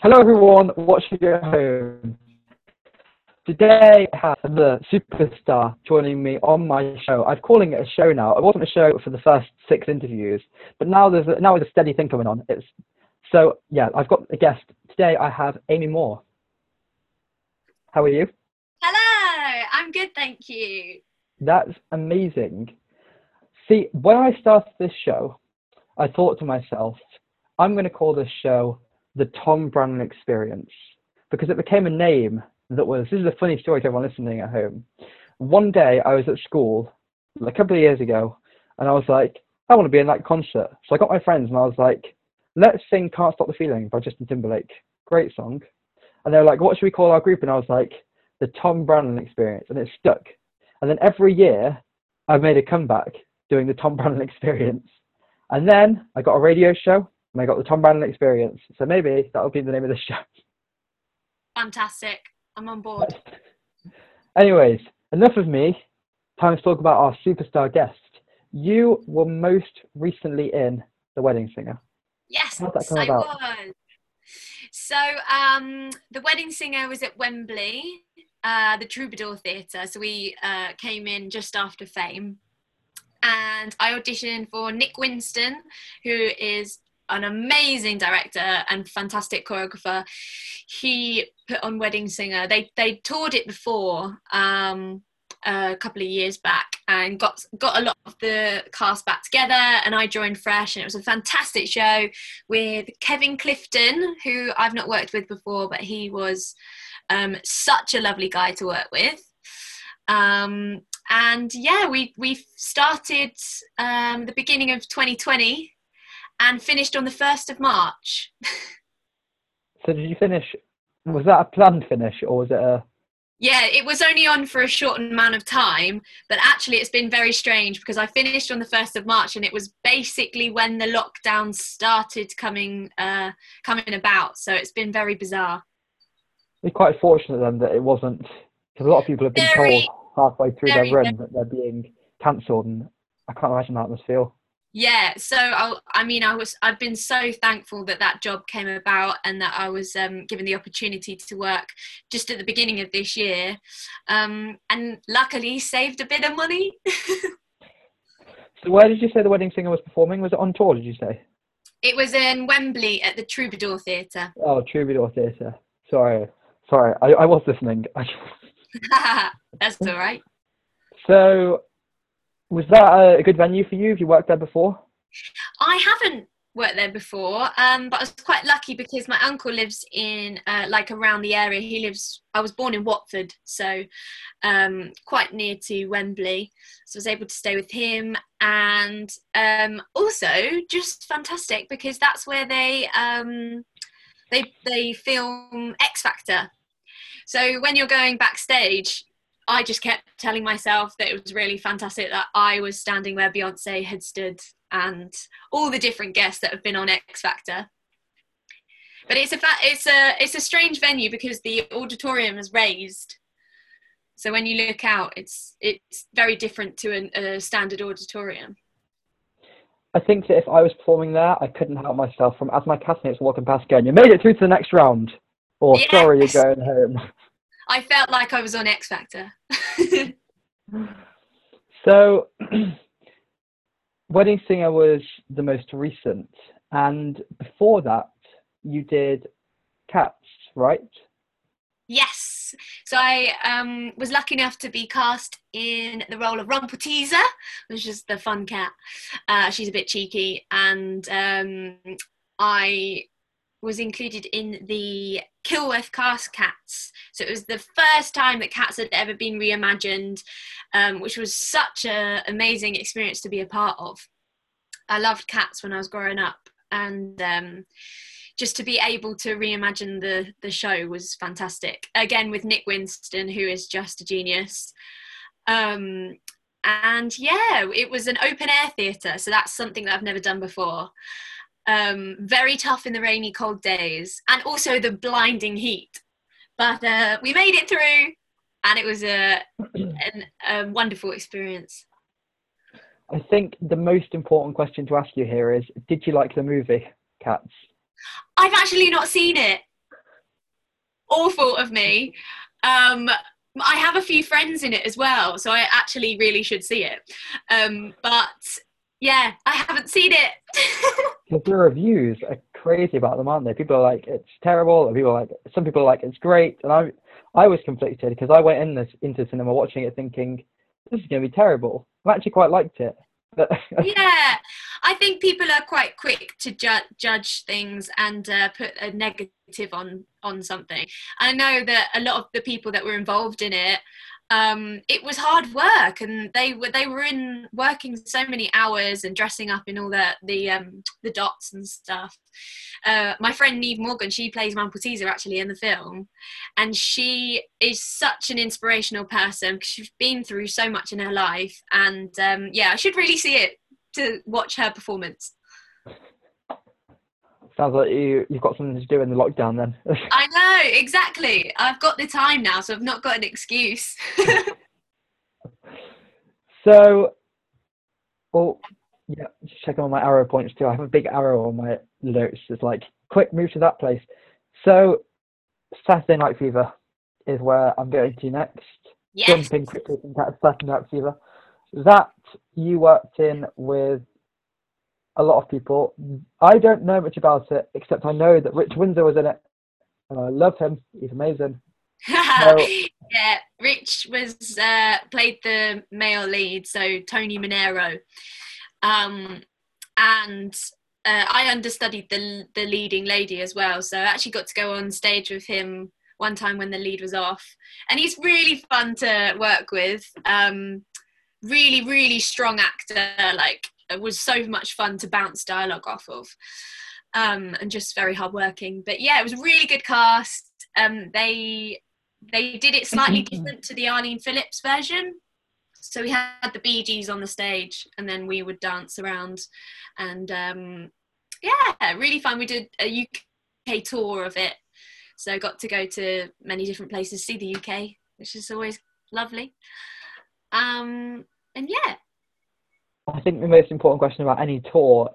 Hello everyone, watching at home. Today I have the superstar joining me on my show. I'm calling it a show now. It wasn't a show for the first six interviews, but now there's a, now there's a steady thing coming on. It's so yeah. I've got a guest today. I have Amy Moore. How are you? Hello, I'm good, thank you. That's amazing. See, when I started this show, I thought to myself, I'm going to call this show the Tom Brannan Experience because it became a name that was. This is a funny story to everyone listening at home. One day I was at school a couple of years ago, and I was like, I want to be in that concert. So I got my friends and I was like, let's sing "Can't Stop the Feeling" by Justin Timberlake. Great song. And they were like, what should we call our group? And I was like, the Tom Brannan Experience, and it stuck. And then every year I've made a comeback doing the Tom Brannan Experience. And then I got a radio show and I got the Tom Brannan experience. So maybe that'll be the name of the show. Fantastic. I'm on board. Anyways, enough of me. Time to talk about our superstar guest. You were most recently in The Wedding Singer. Yes, I about? was. So, um, The Wedding Singer was at Wembley, uh, the Troubadour Theatre. So we uh, came in just after Fame and I auditioned for Nick Winston, who is an amazing director and fantastic choreographer. He put on Wedding Singer. They they toured it before um, a couple of years back and got got a lot of the cast back together. And I joined fresh, and it was a fantastic show with Kevin Clifton, who I've not worked with before, but he was um, such a lovely guy to work with. Um, and yeah, we we started um, the beginning of 2020 and finished on the 1st of March. so did you finish? Was that a planned finish or was it a? Yeah, it was only on for a short amount of time, but actually it's been very strange because I finished on the 1st of March and it was basically when the lockdown started coming uh, coming about. So it's been very bizarre. You're quite fortunate then that it wasn't because a lot of people have been very, told halfway through their run that they're being cancelled and I can't imagine how that must feel yeah so I, I mean i was i've been so thankful that that job came about and that i was um, given the opportunity to work just at the beginning of this year. Um, and luckily saved a bit of money. So where did you say the wedding singer was performing? Was it on tour did you say? It was in wembley at the troubadour theatre. Oh troubadour theatre. Sorry sorry i, I was listening. That's all right. So was that a good venue for you? Have you worked there before? I haven't worked there before, um, but I was quite lucky because my uncle lives in uh, like around the area. He lives. I was born in Watford, so um, quite near to Wembley. So I was able to stay with him, and um, also just fantastic because that's where they um, they they film X Factor. So when you're going backstage, I just kept telling myself that it was really fantastic that I was standing where Beyonce had stood and all the different guests that have been on X Factor. But it's a fa- it's a it's a strange venue because the auditorium is raised. So when you look out, it's it's very different to an, a standard auditorium. I think that if I was performing there, I couldn't help myself from as my castmates walking past going, "You made it through to the next round," or yes. "Sorry, you're going home." I felt like I was on X Factor. so, Wedding Singer was the most recent, and before that, you did Cats, right? Yes. So I um, was lucky enough to be cast in the role of Rumpleteazer, which is the fun cat. Uh, she's a bit cheeky, and um, I was included in the Kilworth cast Cats. So it was the first time that Cats had ever been reimagined, um, which was such an amazing experience to be a part of. I loved Cats when I was growing up, and um, just to be able to reimagine the the show was fantastic. Again with Nick Winston, who is just a genius. Um, and yeah, it was an open air theatre, so that's something that I've never done before um, very tough in the rainy, cold days, and also the blinding heat. But uh, we made it through, and it was a, an, a wonderful experience. I think the most important question to ask you here is Did you like the movie Cats? I've actually not seen it. awful of me. Um, I have a few friends in it as well, so I actually really should see it. Um, but yeah, I haven't seen it. Because the reviews are crazy about them, aren't they? People are like it's terrible, and people are like some people are like it's great, and I I was conflicted because I went in this into cinema watching it thinking this is going to be terrible. I actually quite liked it. Yeah, I think people are quite quick to ju- judge things and uh, put a negative on on something. I know that a lot of the people that were involved in it um, it was hard work, and they were they were in working so many hours and dressing up in all the the um, the dots and stuff. Uh, my friend Naoimh Morgan, she plays Rumpleteazer actually in the film, and she is such an inspirational person because she's been through so much in her life, and um, yeah, I should really see it to watch her performance. Sounds like you you've got something to do in the lockdown then. I know exactly. I've got the time now, so I've not got an excuse. so, well, yeah, just checking on my arrow points too. I have a big arrow on my notes. It's like quick move to that place. So, Saturday Night Fever is where I'm going to next. Yes. Jumping quickly into Saturday Night Fever. That you worked in with a lot of people. I don't know much about it, except I know that Rich Winsor was in it, and I love him. He's amazing. yeah, Rich was uh, played the male lead, so Tony Manero, um, and uh, I understudied the the leading lady as well. So I actually got to go on stage with him one time when the lead was off, and he's really fun to work with. Um, really, really strong actor, like it was so much fun to bounce dialogue off of um, and just very hardworking. But yeah, it was a really good cast. Um, they they did it slightly different to the Arlene Phillips version. So we had the Bee Gees on the stage, and then we would dance around, and um, yeah, really fun. We did a UK tour of it, so I got to go to many different places, see the UK, which is always lovely. Um, and yeah, I think the most important question about any tour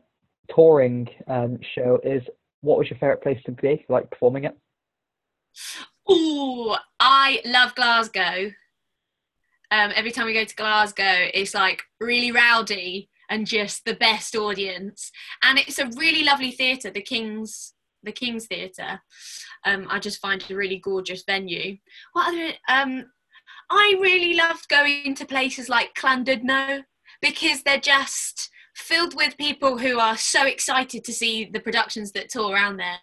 touring um, show is what was your favorite place to be like performing it? Oh, I love Glasgow. Um, every time we go to Glasgow, it's like really rowdy and just the best audience. And it's a really lovely theatre, the King's the King's Theatre. Um, I just find it a really gorgeous venue. What other? Um, I really loved going to places like Llandudno because they're just filled with people who are so excited to see the productions that tour around there.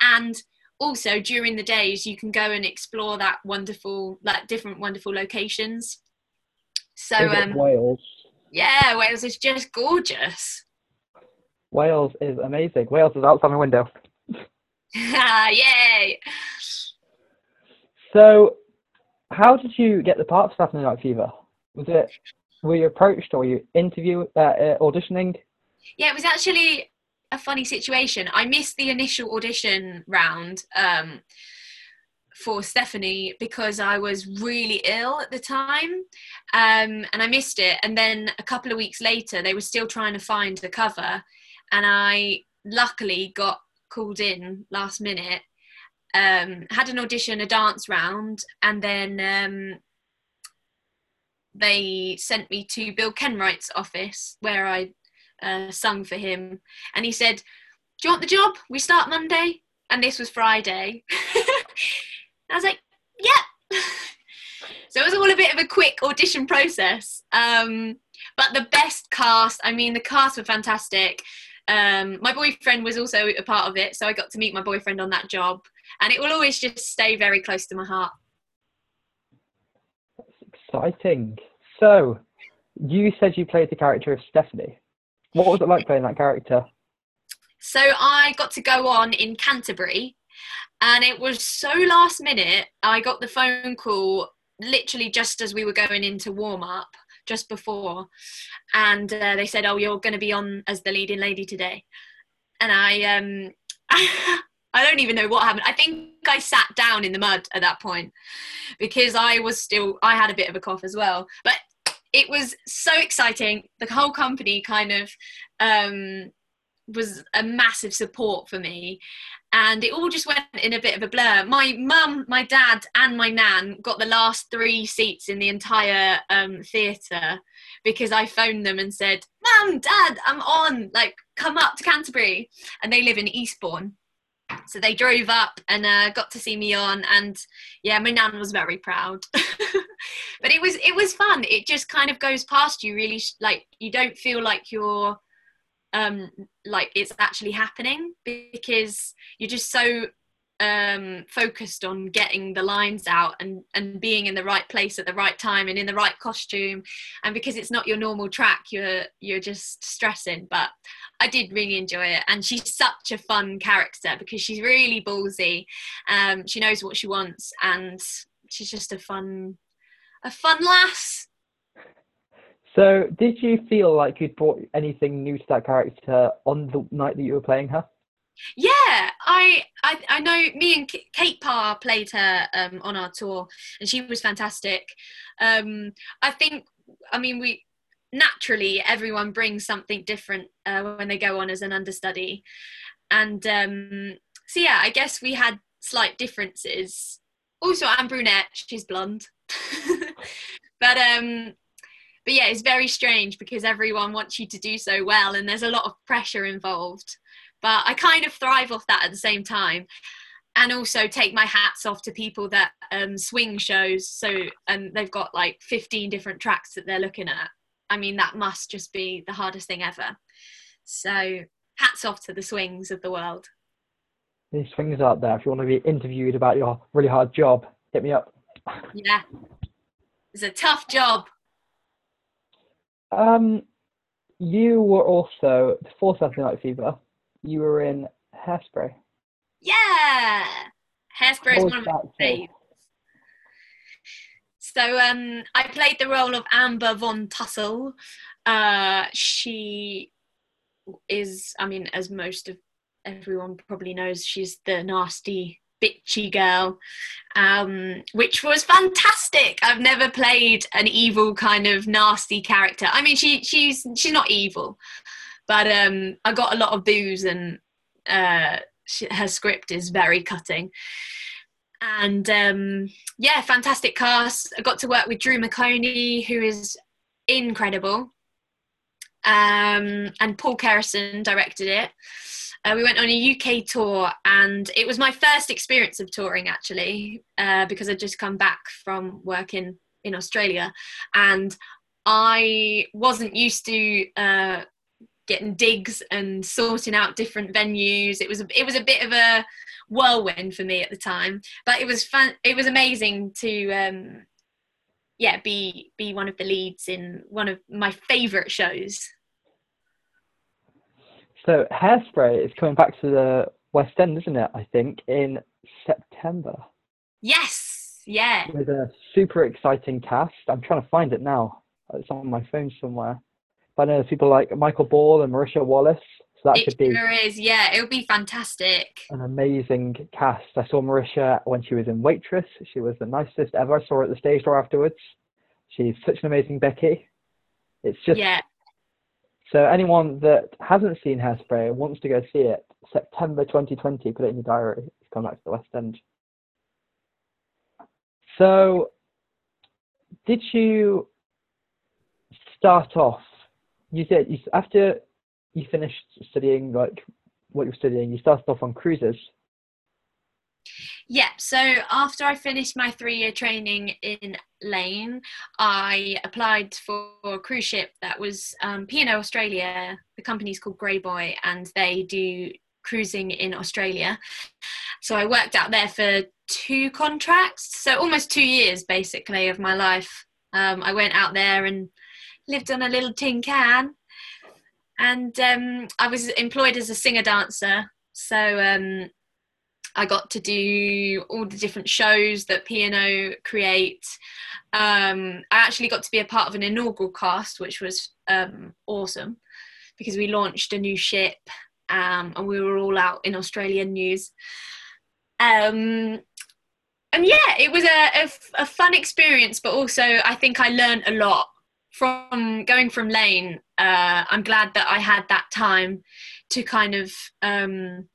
And also during the days you can go and explore that wonderful like different wonderful locations. So um wales? yeah wales is just gorgeous. Wales is amazing. Wales is outside my window. Yay! So how did you get the part of Saturday Night Fever? Was it were you approached or you interview uh, uh, auditioning? Yeah, it was actually a funny situation. I missed the initial audition round um, for Stephanie because I was really ill at the time, um, and I missed it. And then a couple of weeks later, they were still trying to find the cover, and I luckily got called in last minute. Um, had an audition, a dance round, and then um, they sent me to Bill Kenwright's office where I uh, sung for him, and he said, "Do you want the job? We start Monday." And this was Friday. I was like, "Yeah." so it was all a bit of a quick audition process, um, but the best cast. I mean, the cast were fantastic. Um, my boyfriend was also a part of it, so I got to meet my boyfriend on that job, and it will always just stay very close to my heart That's exciting. So, you said you played the character of Stephanie. What was it like playing that character? So, I got to go on in Canterbury, and it was so last minute. I got the phone call literally just as we were going into warm up, just before, and uh, they said, "Oh, you're going to be on as the leading lady today." And I, um, I don't even know what happened. I think I sat down in the mud at that point because I was still, I had a bit of a cough as well. But it was so exciting. The whole company kind of um, was a massive support for me. and it all just went in a bit of a blur. My mum, my dad, and my nan got the last three seats in the entire um, theatre because I phoned them and said, "Mum, Dad, I'm on. Like, come up to Canterbury." And they live in Eastbourne, so they drove up and uh, got to see me on. And yeah, my nan was very proud. but it was it was fun. It just kind of goes past you. Really, like you don't feel like you're um like it's actually happening because you're just so um focused on getting the lines out and and being in the right place at the right time and in the right costume and because it's not your normal track you're you're just stressing but I did really enjoy it and she's such a fun character because she's really ballsy um she knows what she wants and she's just a fun a fun lass so, did you feel like you'd brought anything new to that character on the night that you were playing her? Yeah, I I, I know. Me and Kate Parr played her um, on our tour, and she was fantastic. Um, I think. I mean, we naturally everyone brings something different uh, when they go on as an understudy, and um, so yeah, I guess we had slight differences. Also, I'm brunette; she's blonde. but um, but yeah, it's very strange because everyone wants you to do so well, and there's a lot of pressure involved. But I kind of thrive off that at the same time, and also take my hats off to people that um, swing shows. So and they've got like 15 different tracks that they're looking at. I mean, that must just be the hardest thing ever. So hats off to the swings of the world. These swings out there. If you want to be interviewed about your really hard job, hit me up. Yeah, it's a tough job. Um, you were also before Saturday Night Fever. You were in Hairspray. Yeah, Hairspray is one of my favorites. So um, I played the role of Amber von Tussle. Uh, she is, I mean, as most of everyone probably knows, she's the nasty bitchy girl, um, which was fantastic. I've never played an evil kind of nasty character. I mean, she she's she's not evil, but um, I got a lot of booze, and uh, she, her script is very cutting. And um, yeah, fantastic cast. I got to work with Drew McOnie, who is incredible. Um, and Paul Kerryson directed it. Uh, we went on a UK tour, and it was my first experience of touring actually, uh, because I'd just come back from working in Australia, and I wasn't used to uh, getting digs and sorting out different venues. It was it was a bit of a whirlwind for me at the time, but it was fun. It was amazing to um, yeah be be one of the leads in one of my favourite shows. So Hairspray is coming back to the West End, isn't it? I think in September. Yes. Yeah. With a super exciting cast. I'm trying to find it now. It's on my phone somewhere. But I know there's people like Michael Ball and Marisha Wallace. So that it should be sure is. Yeah, it would be fantastic. An amazing cast. I saw Marisha when she was in Waitress. She was the nicest ever. I saw her at the stage door afterwards. She's such an amazing Becky. It's just yeah. So anyone that hasn't seen Hairspray and wants to go see it, September 2020, put it in your diary. It's coming back to the West End. So, did you start off? You said you, after you finished studying, like what you were studying, you started off on cruises. Yeah, so after I finished my three year training in Laine, I applied for a cruise ship that was um, P&O Australia. The company's called Grey Boy, and they do cruising in Australia. So I worked out there for two contracts, so almost two years basically of my life. Um, I went out there and lived on a little tin can, and um, I was employed as a singer dancer. So um, I got to do all the different shows that P&O create. Um, I actually got to be a part of an inaugural cast, which was um, awesome because we launched a new ship um, and we were all out in Australian news. Um, and yeah, it was a, a, a, fun experience, but also I think I learned a lot from going from Laine. Uh, I'm glad that I had that time to kind of um,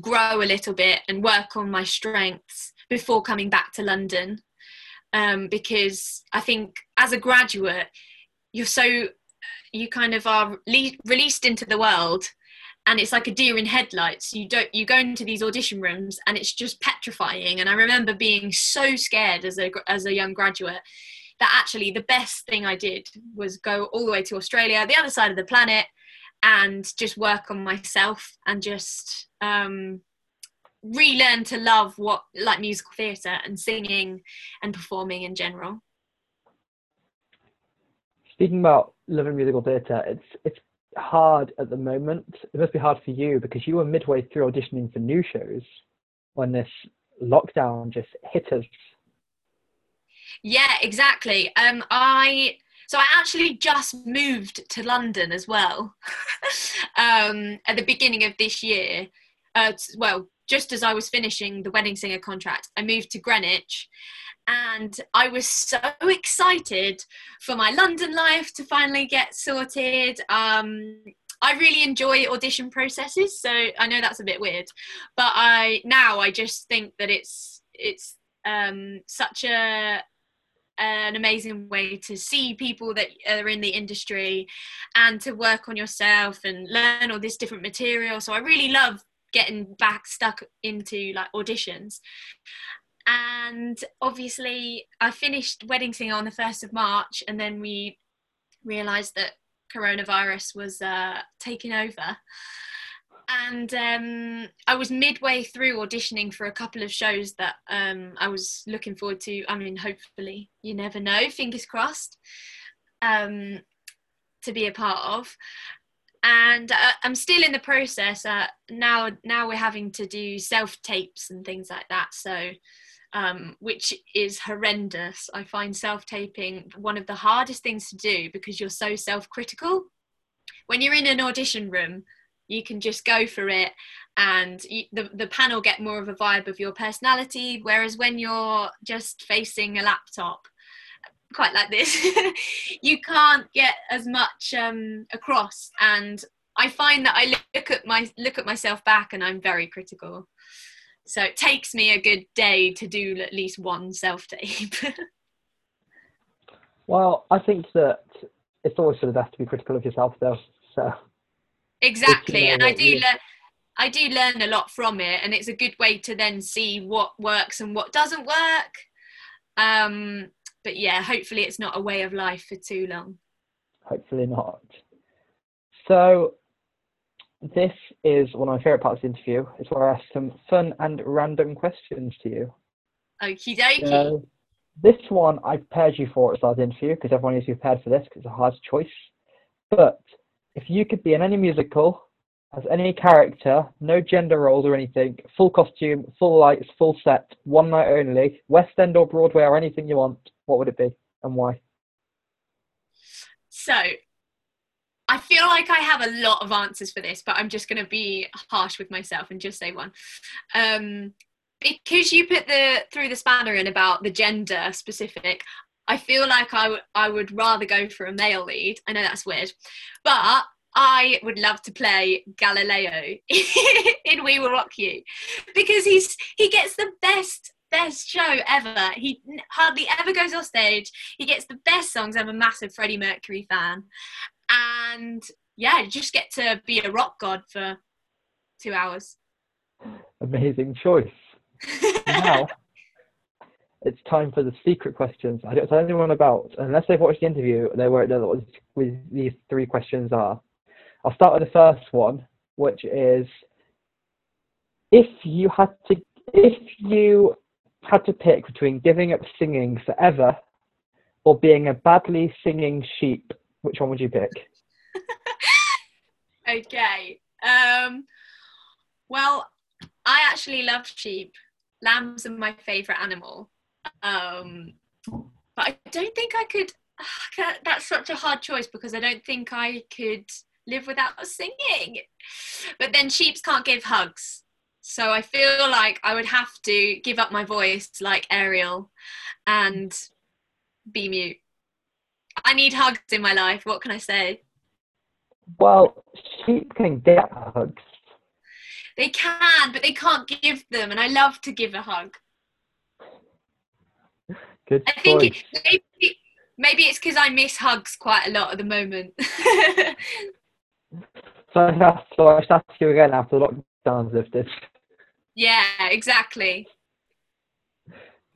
grow a little bit and work on my strengths before coming back to London. Um, because I think as a graduate, you're so you kind of are le- released into the world and it's like a deer in headlights you don't you go into these audition rooms and it's just petrifying and i remember being so scared as a as a young graduate that actually the best thing i did was go all the way to australia the other side of the planet and just work on myself and just um, relearn to love what like musical theatre and singing and performing in general speaking about loving musical theatre it's it's hard at the moment. It must be hard for you because you were midway through auditioning for new shows when this lockdown just hit us. Yeah, exactly. Um, I so I actually just moved to London as well um, at the beginning of this year. Uh, well, just as I was finishing the wedding singer contract, I moved to Greenwich, and I was so excited for my London life to finally get sorted. Um, I really enjoy audition processes, so I know that's a bit weird, but I now I just think that it's it's um, such a an amazing way to see people that are in the industry and to work on yourself and learn all this different material. So I really love getting back stuck into like auditions and obviously I finished Wedding Singer on the 1st of March and then we realized that coronavirus was uh, taking over and um, I was midway through auditioning for a couple of shows that um, I was looking forward to. I mean, hopefully, you never know, fingers crossed, um, to be a part of. And uh, I'm still in the process. Uh, now, now we're having to do self tapes and things like that. So um, which is horrendous. I find self taping one of the hardest things to do because you're so self critical. When you're in an audition room, you can just go for it and you, the, the panel get more of a vibe of your personality whereas when you're just facing a laptop quite like this you can't get as much um, across and i find that i look at my look at myself back and i'm very critical so it takes me a good day to do at least one self tape. well, I think that it's always sort of best to be critical of yourself, though. So exactly, and I do learn. I do learn a lot from it, and it's a good way to then see what works and what doesn't work. Um, but yeah, hopefully it's not a way of life for too long. Hopefully not. So this is one of my favourite parts of the interview. It's where I ask some fun and random questions to you. Okie dokie. So, this one I prepared you for at the start of the interview because everyone needs to be prepared for this because it's a hard choice. But if you could be in any musical, as any character, no gender roles or anything, full costume, full lights, full set, one night only, West End or Broadway or anything you want, what would it be and why? So I feel like I have a lot of answers for this, but I'm just going to be harsh with myself and just say one. Um, because you put the through the spanner in about the gender specific, I feel like I, w- I would rather go for a male lead. I know that's weird, but I would love to play Galileo in We Will Rock You because he's he gets the best best show ever. He hardly ever goes off stage. He gets the best songs. I'm a massive Freddie Mercury fan, and yeah, just get to be a rock god for two hours. Amazing choice. now it's time for the secret questions. I don't tell anyone about unless they've watched the interview. They won't know what these three questions are. I'll start with the first one, which is if you had to if you had to pick between giving up singing forever or being a badly singing sheep, which one would you pick? okay. Um, well, I actually love sheep. Lambs are my favourite animal. Um, but I don't think I could. That's such a hard choice because I don't think I could live without singing. But then sheeps can't give hugs. So I feel like I would have to give up my voice like Ariel and be mute. I need hugs in my life. What can I say? Well, sheep can get hugs. They can, but they can't give them, and I love to give a hug. Good I think it, maybe maybe it's because I miss hugs quite a lot at the moment. So I have so I should ask you again after the lockdown's lifted. yeah, exactly.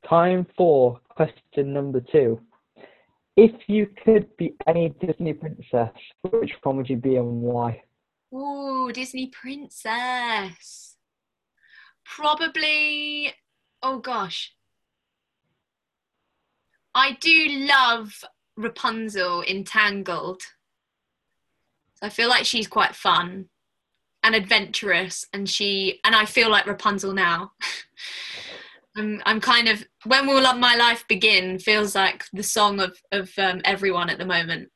Time for question number two. If you could be any Disney princess, which one would you be and why? Ooh, Disney princess. Probably. Oh gosh. I do love Rapunzel in Tangled. I feel like she's quite fun and adventurous, and she and I feel like Rapunzel now. I'm I'm kind of when will my life begin feels like the song of of um, everyone at the moment.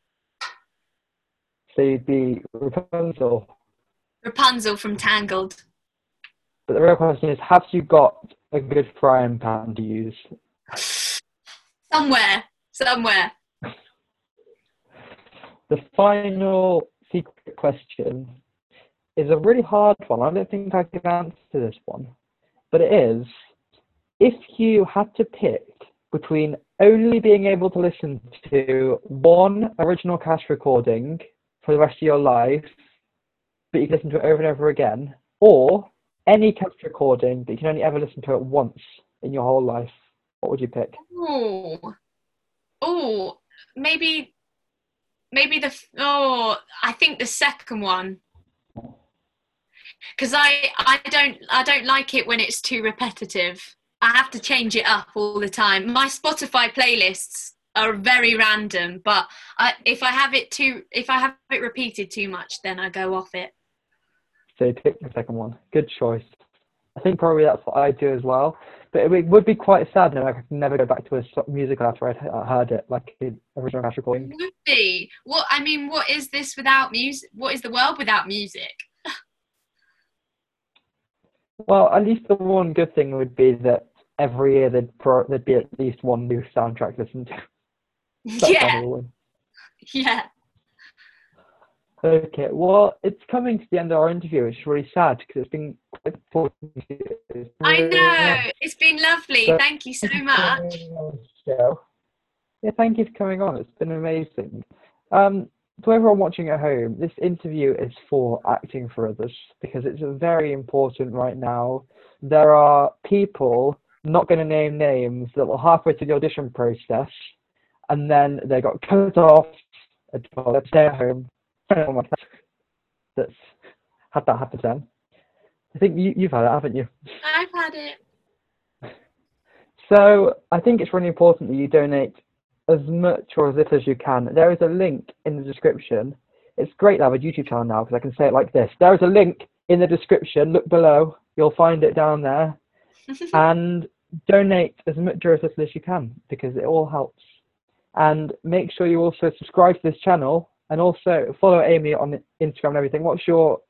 So you'd be Rapunzel. Rapunzel from Tangled. But the real question is, have you got a good frying pan to use? Somewhere, somewhere. The final secret question is a really hard one. I don't think I can answer this one. But it is if you had to pick between only being able to listen to one original cast recording for the rest of your life, but you can listen to it over and over again, or any cast recording, but you can only ever listen to it once in your whole life, what would you pick? Oh, oh, maybe, maybe the oh, I think the second one, because I I don't I don't like it when it's too repetitive. I have to change it up all the time. My Spotify playlists are very random, but I, if I have it too if I have it repeated too much, then I go off it. So pick the second one. Good choice. I think probably that's what I do as well. But it would be quite sad if I could never go back to a musical after I'd heard it, like the original cast recording. Would be what I mean. What is this without music? What is the world without music? Well, at least the one good thing would be that every year there'd, pro- there'd be at least one new soundtrack to listen to. That's yeah, yeah. Okay, well, it's coming to the end of our interview, which is really sad because it's been quite talking to you. It's I know. It's been lovely. So- Thank you so Thank you for much. coming on the show. Yeah, thank you for coming on. It's been amazing. Um, to everyone watching at home, this interview is for acting for others because it's very important right now. There are people, not going to name names, that were halfway through the audition process and then they got cut off to stay at home. Anyone like that That's had that happen to them. I think you, you've had it, haven't you? I've had it. So I think it's really important that you donate as much or as little as you can. There is a link in the description. It's great to have a YouTube channel now because I can say it like this. There is a link in the description. Look below. You'll find it down there. and donate as much or as little as you can because it all helps. And make sure you also subscribe to this channel and also follow Amy on Instagram and everything. What's your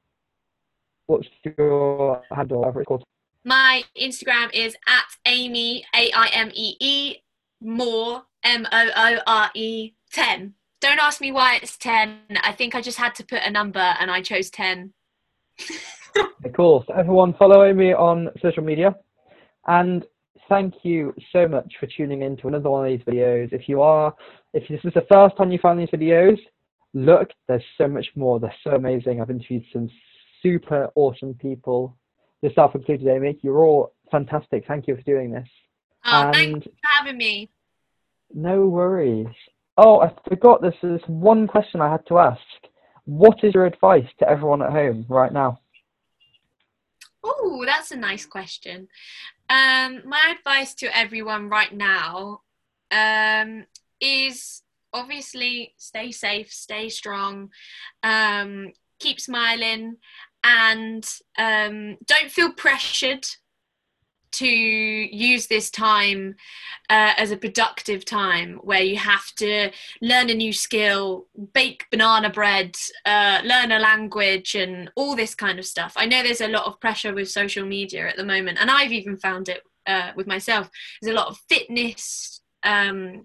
what's your handle, whatever it's called? My Instagram is at Amy A I M E E Moore M O O R E ten. Don't ask me why it's ten. I think I just had to put a number and I chose ten. of course. Everyone follow me on social media. And thank you so much for tuning in to another one of these videos. If you are, if this is the first time you found these videos, look, there's so much more. They're so amazing. I've interviewed some super awesome people, yourself included, Amy. You're all fantastic. Thank you for doing this. Oh, thanks for having me. no worries. Oh, I forgot this is one question I had to ask. What is your advice to everyone at home right now? Oh, that's a nice question. Um, my advice to everyone right now um, is obviously stay safe, stay strong, um, keep smiling, and um, don't feel pressured to use this time uh, as a productive time where you have to learn a new skill, bake banana bread, uh, learn a language, and all this kind of stuff. I know there's a lot of pressure with social media at the moment, and I've even found it uh, with myself. There's a lot of fitness. Um,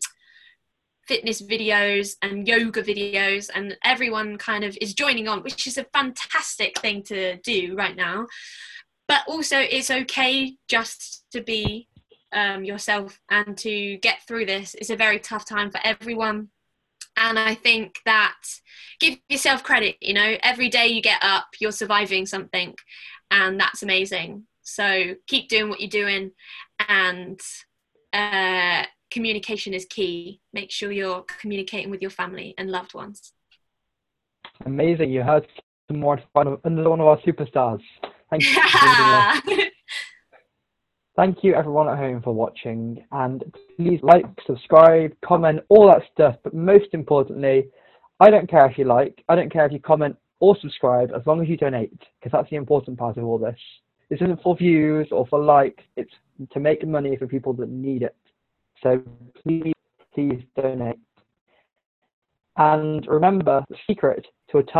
fitness videos and yoga videos and everyone kind of is joining on which is a fantastic thing to do right now. But also it's okay just to be um, yourself and to get through this. It's a very tough time for everyone. And i think that give yourself credit you know every day you get up you're surviving something and that's amazing. So keep doing what you're doing and uh, communication is key. Make sure you're communicating with your family and loved ones. Amazing. You heard some more from another one of our superstars. Thank you. Thank you everyone at home for watching. And please like, subscribe, comment, all that stuff. But most importantly, I don't care if you like, I don't care if you comment or subscribe as long as you donate because that's the important part of all this. This isn't for views or for likes, it's to make money for people that need it. So please, please donate. And remember, the secret to a